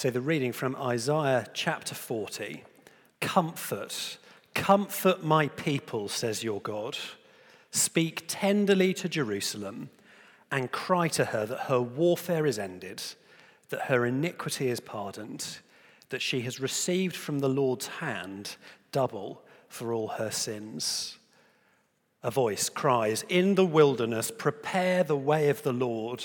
So, the reading from Isaiah chapter 40 Comfort, comfort my people, says your God. Speak tenderly to Jerusalem and cry to her that her warfare is ended, that her iniquity is pardoned, that she has received from the Lord's hand double for all her sins. A voice cries, In the wilderness, prepare the way of the Lord.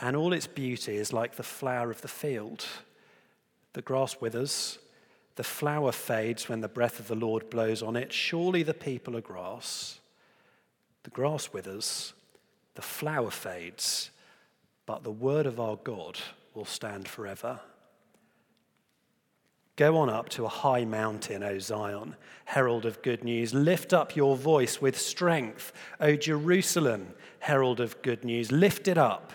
and all its beauty is like the flower of the field. The grass withers the flower fades when the breath of the Lord blows on it. Surely the people are grass. The grass withers, the flower fades, but the word of our God will stand forever. Go on up to a high mountain, O Zion, herald of good news. Lift up your voice with strength, O Jerusalem, herald of good news. Lift it up,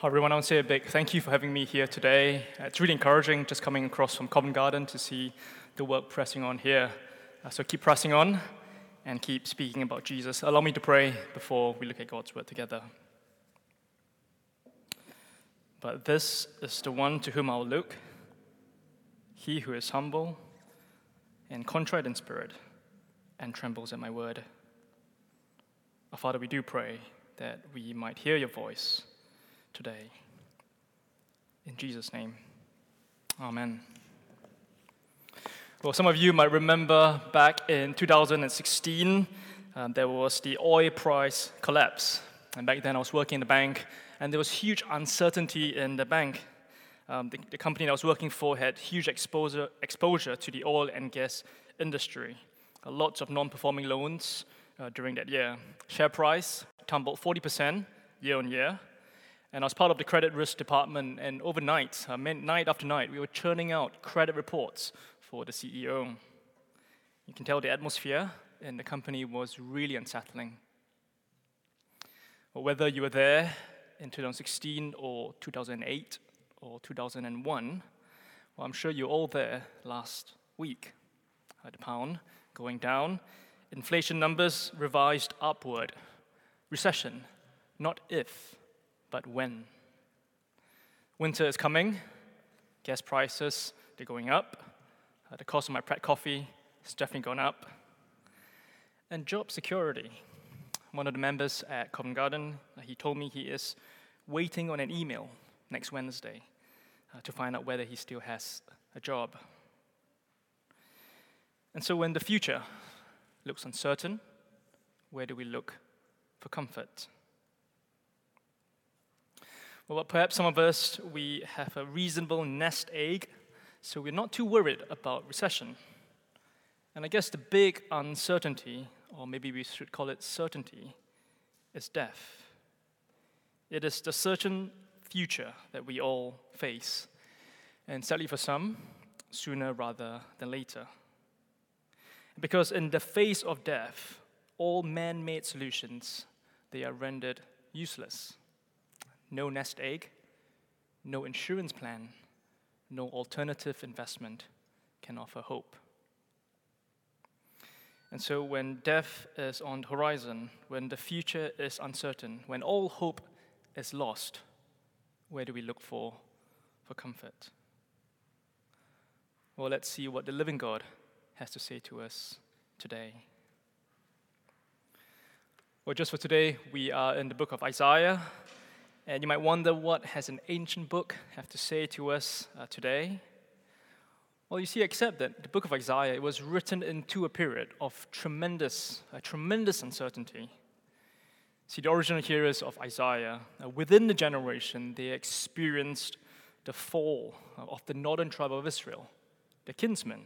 Hi everyone, I want to say a big thank you for having me here today. It's really encouraging just coming across from Covent Garden to see the work pressing on here. Uh, so keep pressing on and keep speaking about Jesus. Allow me to pray before we look at God's word together. But this is the one to whom I'll look, he who is humble and contrite in spirit and trembles at my word. Our Father, we do pray that we might hear your voice today. In Jesus' name, Amen. Well, some of you might remember back in 2016, um, there was the oil price collapse. And back then, I was working in the bank, and there was huge uncertainty in the bank. Um, the, the, company I was working for had huge exposure, exposure to the oil and gas industry. Uh, lots of non performing loans uh, during that year. Share price tumbled 40% year on year. And I was part of the credit risk department, and overnight, uh, night after night, we were churning out credit reports for the CEO. You can tell the atmosphere in the company was really unsettling. But whether you were there in 2016 or 2008 or 2001, well, I'm sure you're all there last week. The pound going down, inflation numbers revised upward, recession, not if but when. Winter is coming, gas prices, they're going up. Uh, the cost of my Pret coffee has definitely gone up. And job security. One of the members at Covent Garden, uh, he told me he is waiting on an email next Wednesday uh, to find out whether he still has a job. And so when the future looks uncertain, where do we look for comfort? Well, perhaps some of us, we have a reasonable nest egg, so we're not too worried about recession. And I guess the big uncertainty, or maybe we should call it certainty, is death. It is the certain future that we all face, and sadly for some, sooner rather than later. Because in the face of death, all man-made solutions, they are rendered useless no nest egg, no insurance plan, no alternative investment can offer hope. And so, when death is on the horizon, when the future is uncertain, when all hope is lost, where do we look for, for comfort? Well, let's see what the living God has to say to us today. Well, just for today, we are in the book of Isaiah, and you might wonder what has an ancient book have to say to us uh, today? Well, you see, except that the book of Isaiah it was written into a period of tremendous, a tremendous uncertainty. See, the original hearers of Isaiah, uh, within the generation, they experienced the fall of the northern tribe of Israel, the kinsmen.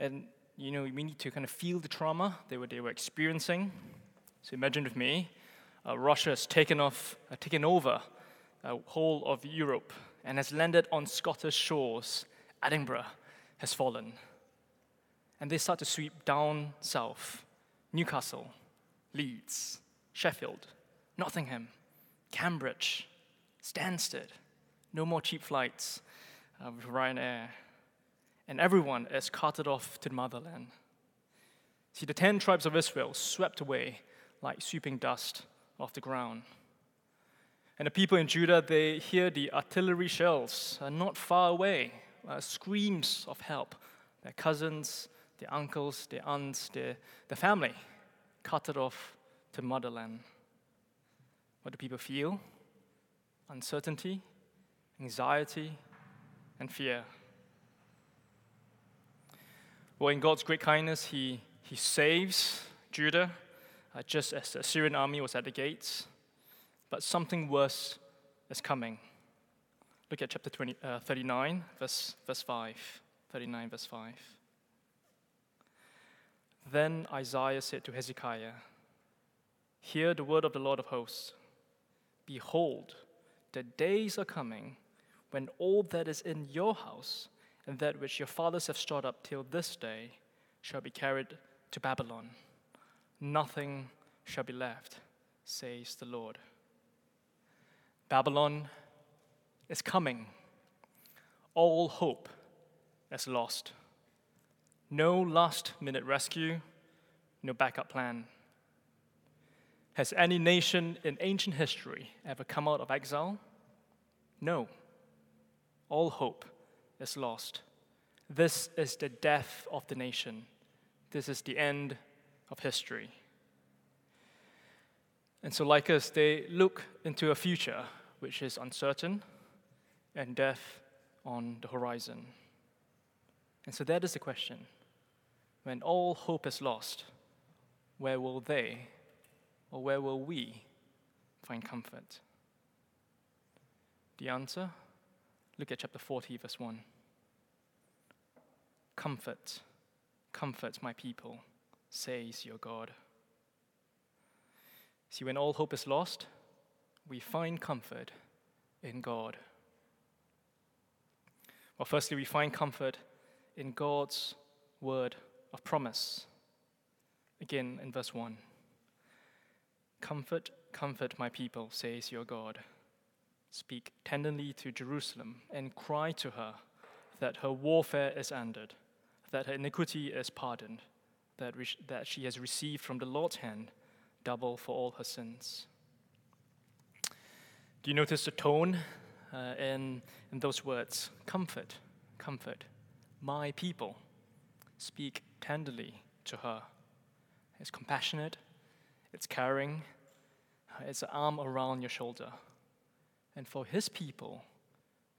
And, you know, we need to kind of feel the trauma they were, they were experiencing. So imagine with me, uh, Russia has taken, off, uh, taken over a whole of Europe and has landed on Scottish shores. Edinburgh has fallen. And they start to sweep down south Newcastle, Leeds, Sheffield, Nottingham, Cambridge, Stansted. No more cheap flights uh, with Ryanair. And everyone is carted off to the motherland. See, the ten tribes of Israel swept away like sweeping dust off the ground. And the people in Judah, they hear the artillery shells uh, not far away, uh, screams of help. Their cousins, their uncles, their aunts, their, their family carted off to motherland. What do people feel? Uncertainty, anxiety, and fear. Well, in God's great kindness, He, he saves Judah uh, just as the Assyrian army was at the gates. But something worse is coming. Look at chapter 20, uh, 39, verse, verse 5. 39, verse 5. Then Isaiah said to Hezekiah, Hear the word of the Lord of hosts. Behold, the days are coming when all that is in your house and that which your fathers have stored up till this day shall be carried to Babylon. Nothing shall be left, says the Lord. Babylon is coming. All hope is lost. No last minute rescue, no backup plan. Has any nation in ancient history ever come out of exile? No. All hope is lost. This is the death of the nation. This is the end of history. And so, like us, they look into a future which is uncertain and death on the horizon. And so, that is the question. When all hope is lost, where will they or where will we find comfort? The answer? Look at chapter 40, verse 1. Comfort, comfort my people, says your God. See, when all hope is lost, we find comfort in God. Well, firstly, we find comfort in God's word of promise. Again, in verse 1. Comfort, comfort my people, says your God. Speak tenderly to Jerusalem and cry to her that her warfare is ended, that her iniquity is pardoned, that, re- that she has received from the Lord's hand double for all her sins. Do you notice the tone uh, in, in those words? Comfort, comfort, my people. Speak tenderly to her. It's compassionate, it's caring, it's an arm around your shoulder. And for his people,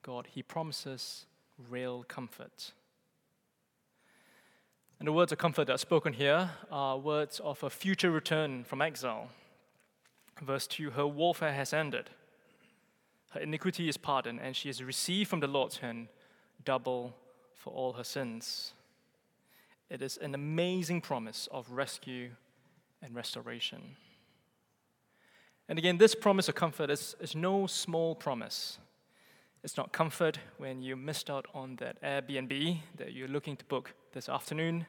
God, he promises real comfort. And the words of comfort that are spoken here are words of a future return from exile. Verse 2 Her warfare has ended, her iniquity is pardoned, and she has received from the Lord's hand double for all her sins. It is an amazing promise of rescue and restoration. And again, this promise of comfort is, is no small promise. It's not comfort when you missed out on that Airbnb that you're looking to book this afternoon.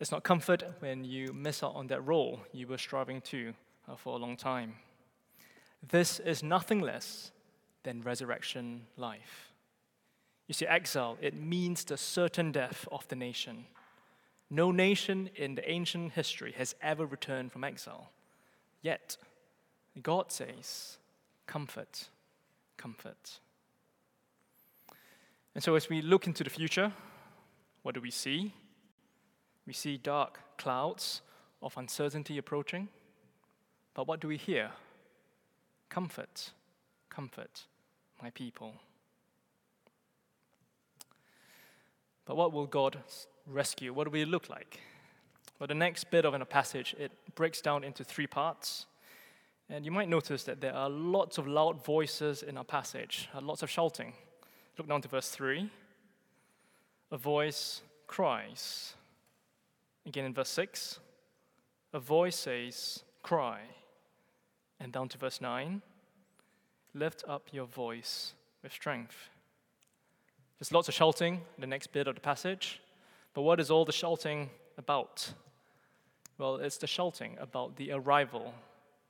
It's not comfort when you miss out on that role you were striving to uh, for a long time. This is nothing less than resurrection life. You see, exile, it means the certain death of the nation. No nation in the ancient history has ever returned from exile. Yet, God says, comfort, comfort. And so, as we look into the future, what do we see? We see dark clouds of uncertainty approaching. But what do we hear? Comfort, comfort, my people. But what will God rescue? What will it look like? Well, the next bit of a passage, it breaks down into three parts. And you might notice that there are lots of loud voices in our passage, uh, lots of shouting. Look down to verse 3. A voice cries. Again in verse 6, a voice says, Cry. And down to verse 9, lift up your voice with strength. There's lots of shouting in the next bit of the passage, but what is all the shouting about? Well, it's the shouting about the arrival,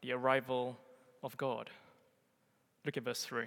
the arrival of God. Look at verse 3.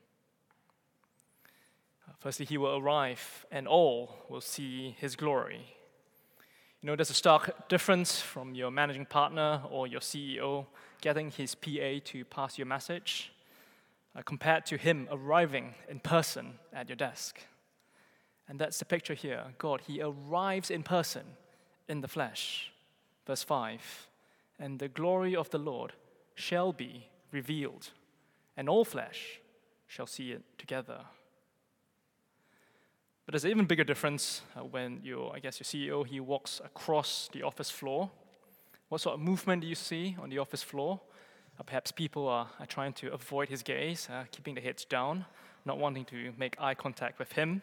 Firstly, he will arrive, and all will see his glory. You know, there's a stark difference from your managing partner or your CEO getting his PA to pass your message uh, compared to him arriving in person at your desk. And that's the picture here. God, he arrives in person in the flesh. Verse 5 And the glory of the Lord shall be revealed, and all flesh shall see it together. But there's an even bigger difference uh, when your, I guess, your CEO he walks across the office floor. What sort of movement do you see on the office floor? Uh, perhaps people are, are, trying to avoid his gaze, uh, keeping their heads down, not wanting to make eye contact with him.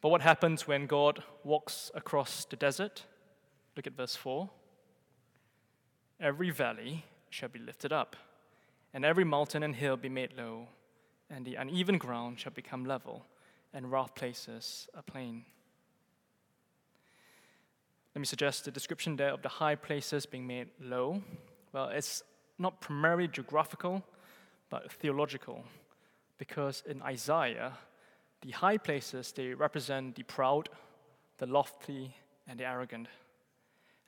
But what happens when God walks across the desert? Look at verse 4. Every valley shall be lifted up, and every mountain and hill be made low, and the uneven ground shall become level and rough places are plain. Let me suggest the description there of the high places being made low. Well, it's not primarily geographical, but theological, because in Isaiah, the high places they represent the proud, the lofty, and the arrogant.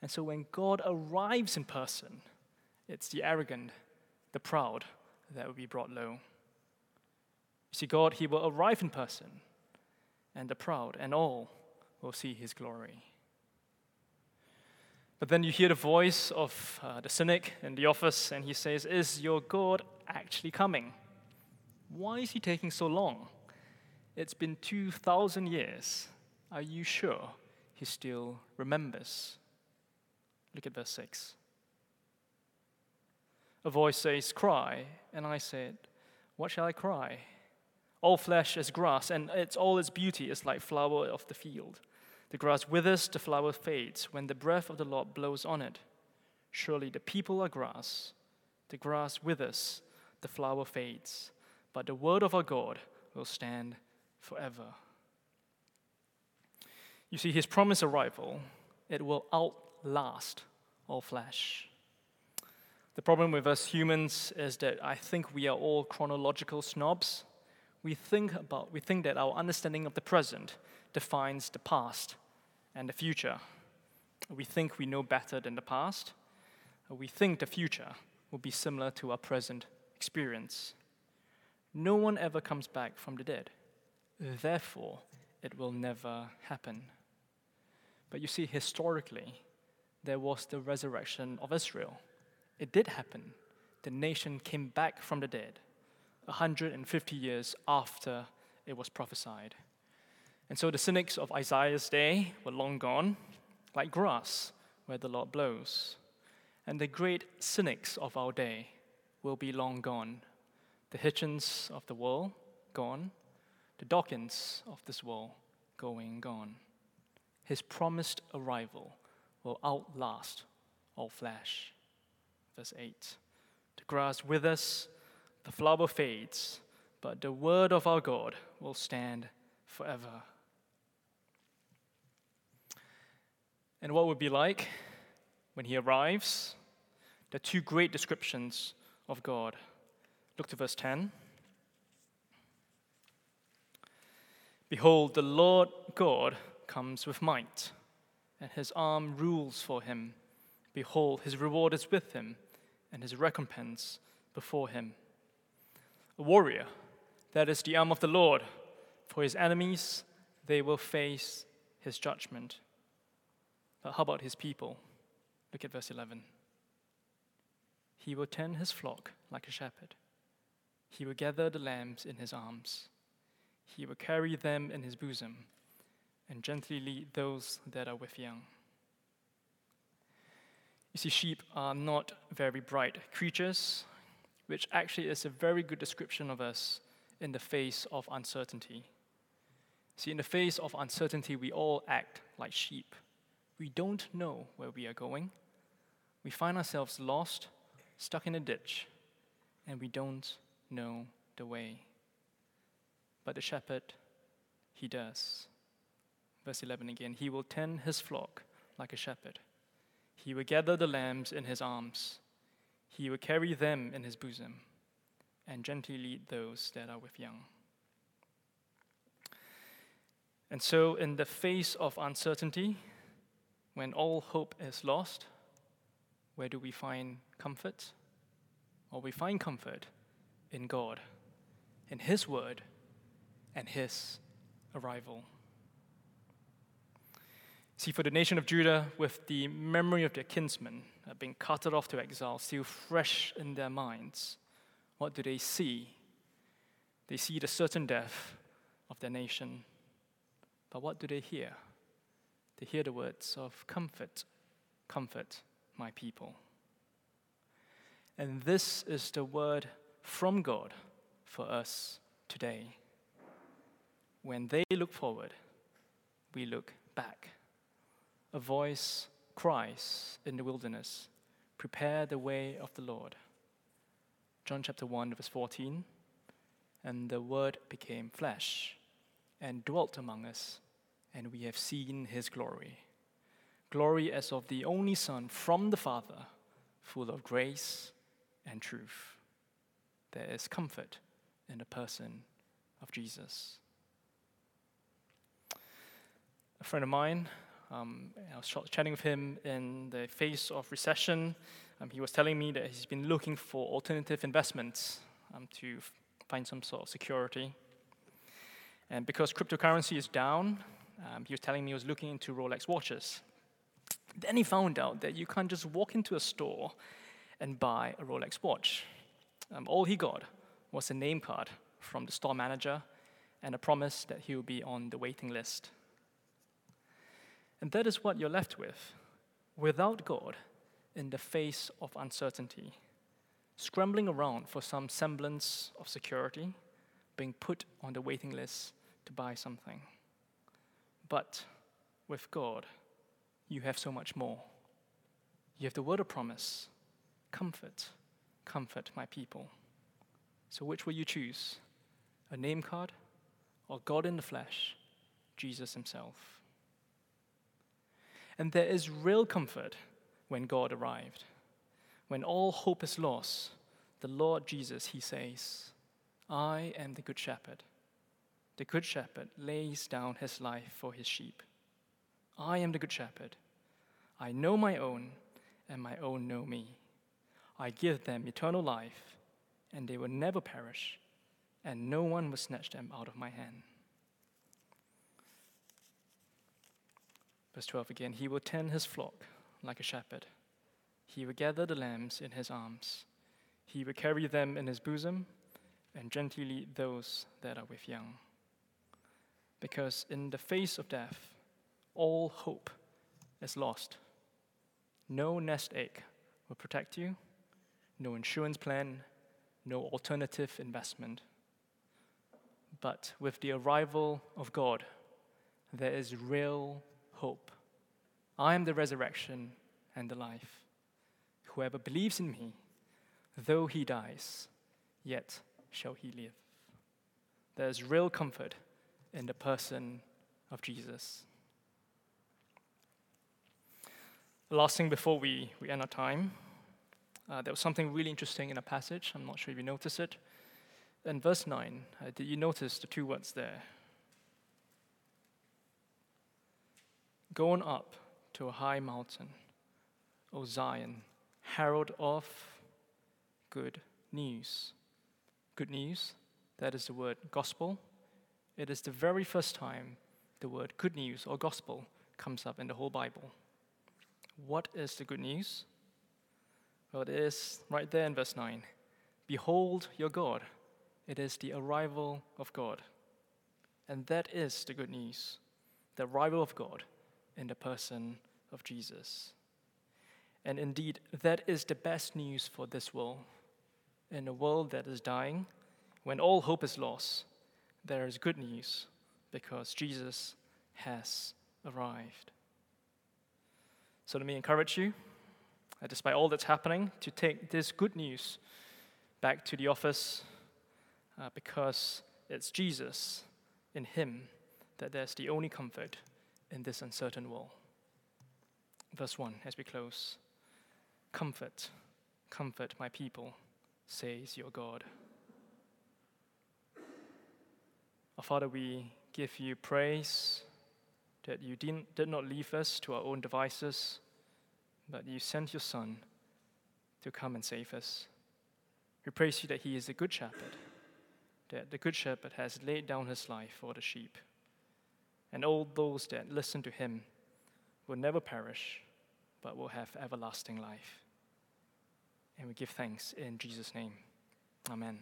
And so when God arrives in person, it's the arrogant, the proud that will be brought low. You see, God, He will arrive in person and the proud, and all will see his glory. But then you hear the voice of uh, the cynic in the office, and he says, Is your God actually coming? Why is he taking so long? It's been 2,000 years. Are you sure he still remembers? Look at verse 6. A voice says, Cry. And I said, What shall I cry? All flesh is grass, and it's all its beauty is like flower of the field. The grass withers, the flower fades, when the breath of the Lord blows on it. Surely the people are grass. The grass withers, the flower fades, but the word of our God will stand forever. You see, his promised arrival, it will outlast all flesh. The problem with us humans is that I think we are all chronological snobs we think about we think that our understanding of the present defines the past and the future. We think we know better than the past. We think the future will be similar to our present experience. No one ever comes back from the dead. Therefore, it will never happen. But you see, historically, there was the resurrection of Israel. It did happen. The nation came back from the dead. 150 years after it was prophesied. And so the cynics of Isaiah's day were long gone, like grass where the Lord blows. And the great cynics of our day will be long gone. The Hitchens of the world, gone. The Dawkins of this world, going gone. His promised arrival will outlast all flesh. Verse 8 The grass withers the flower fades, but the word of our God will stand forever. And what would be like when he arrives? The two great descriptions of God. Look to verse 10. Behold, the Lord God comes with might, and his arm rules for him. Behold, his reward is with him, and his recompense before him. A warrior, that is the arm of the Lord. For his enemies, they will face his judgment. But how about his people? Look at verse 11. He will tend his flock like a shepherd. He will gather the lambs in his arms. He will carry them in his bosom and gently lead those that are with young. You see, sheep are not very bright creatures, which actually is a very good description of us in the face of uncertainty. See, in the face of uncertainty, we all act like sheep. We don't know where we are going. We find ourselves lost, stuck in a ditch, and we don't know the way. But the shepherd, he does. Verse 11 again He will tend his flock like a shepherd. He will gather the lambs in his arms. He will carry them in his bosom and gently lead those that are with young. And so, in the face of uncertainty, when all hope is lost, where do we find comfort? Well, we find comfort in God, in His Word, and His arrival. See, for the nation of Judah, with the memory of their kinsmen uh, been carted off to exile still fresh in their minds, what do they see? They see the certain death of their nation. But what do they hear? They hear the words of comfort, comfort my people. And this is the word from God for us today. When they look forward, we look back a voice cries in the wilderness, Prepare the way of the Lord. John chapter 1, verse 14. And the Word became flesh and dwelt among us, and we have seen his glory. Glory as of the only Son from the Father, full of grace and truth. There is comfort in the person of Jesus. A friend of mine um, I was chatting with him in the face of recession. Um, he was telling me that he's been looking for alternative investments um, to f- find some sort of security. And because cryptocurrency is down, um, he was telling me he was looking into Rolex watches. Then he found out that you can't just walk into a store and buy a Rolex watch. Um, all he got was a name card from the store manager and a promise that he would be on the waiting list. And that is what you're left with without God in the face of uncertainty, scrambling around for some semblance of security, being put on the waiting list to buy something. But with God, you have so much more. You have the word of promise comfort, comfort my people. So, which will you choose? A name card or God in the flesh, Jesus Himself? And there is real comfort when God arrived. When all hope is lost, the Lord Jesus, he says, I am the good shepherd. The good shepherd lays down his life for his sheep. I am the good shepherd. I know my own, and my own know me. I give them eternal life, and they will never perish, and no one will snatch them out of my hand. Verse 12 again He will tend his flock like a shepherd. He will gather the lambs in his arms. He will carry them in his bosom and gently lead those that are with young. Because in the face of death, all hope is lost. No nest egg will protect you, no insurance plan, no alternative investment. But with the arrival of God, there is real hope. I am the resurrection and the life. Whoever believes in me, though he dies, yet shall he live. There is real comfort in the person of Jesus. Last thing before we, we end our time, uh, there was something really interesting in a passage. I'm not sure if you noticed it. In verse 9, uh, did you notice the two words there? Going up to a high mountain, O Zion, herald of good news. Good news, that is the word gospel. It is the very first time the word good news or gospel comes up in the whole Bible. What is the good news? Well, it is right there in verse 9 Behold your God. It is the arrival of God. And that is the good news the arrival of God in the person of Jesus. And indeed, that is the best news for this world. In a world that is dying, when all hope is lost, there is good news because Jesus has arrived. So let me encourage you, uh, despite all that's happening, to take this good news back to the office uh, because it's Jesus, in Him, that there's the only comfort in this uncertain world. Verse 1 as we close Comfort, comfort my people, says your God. Our Father, we give you praise that you did, did not leave us to our own devices, but you sent your Son to come and save us. We praise you that he is a good shepherd, that the good shepherd has laid down his life for the sheep. And all those that listen to him will never perish, but will have everlasting life. And we give thanks in Jesus' name. Amen.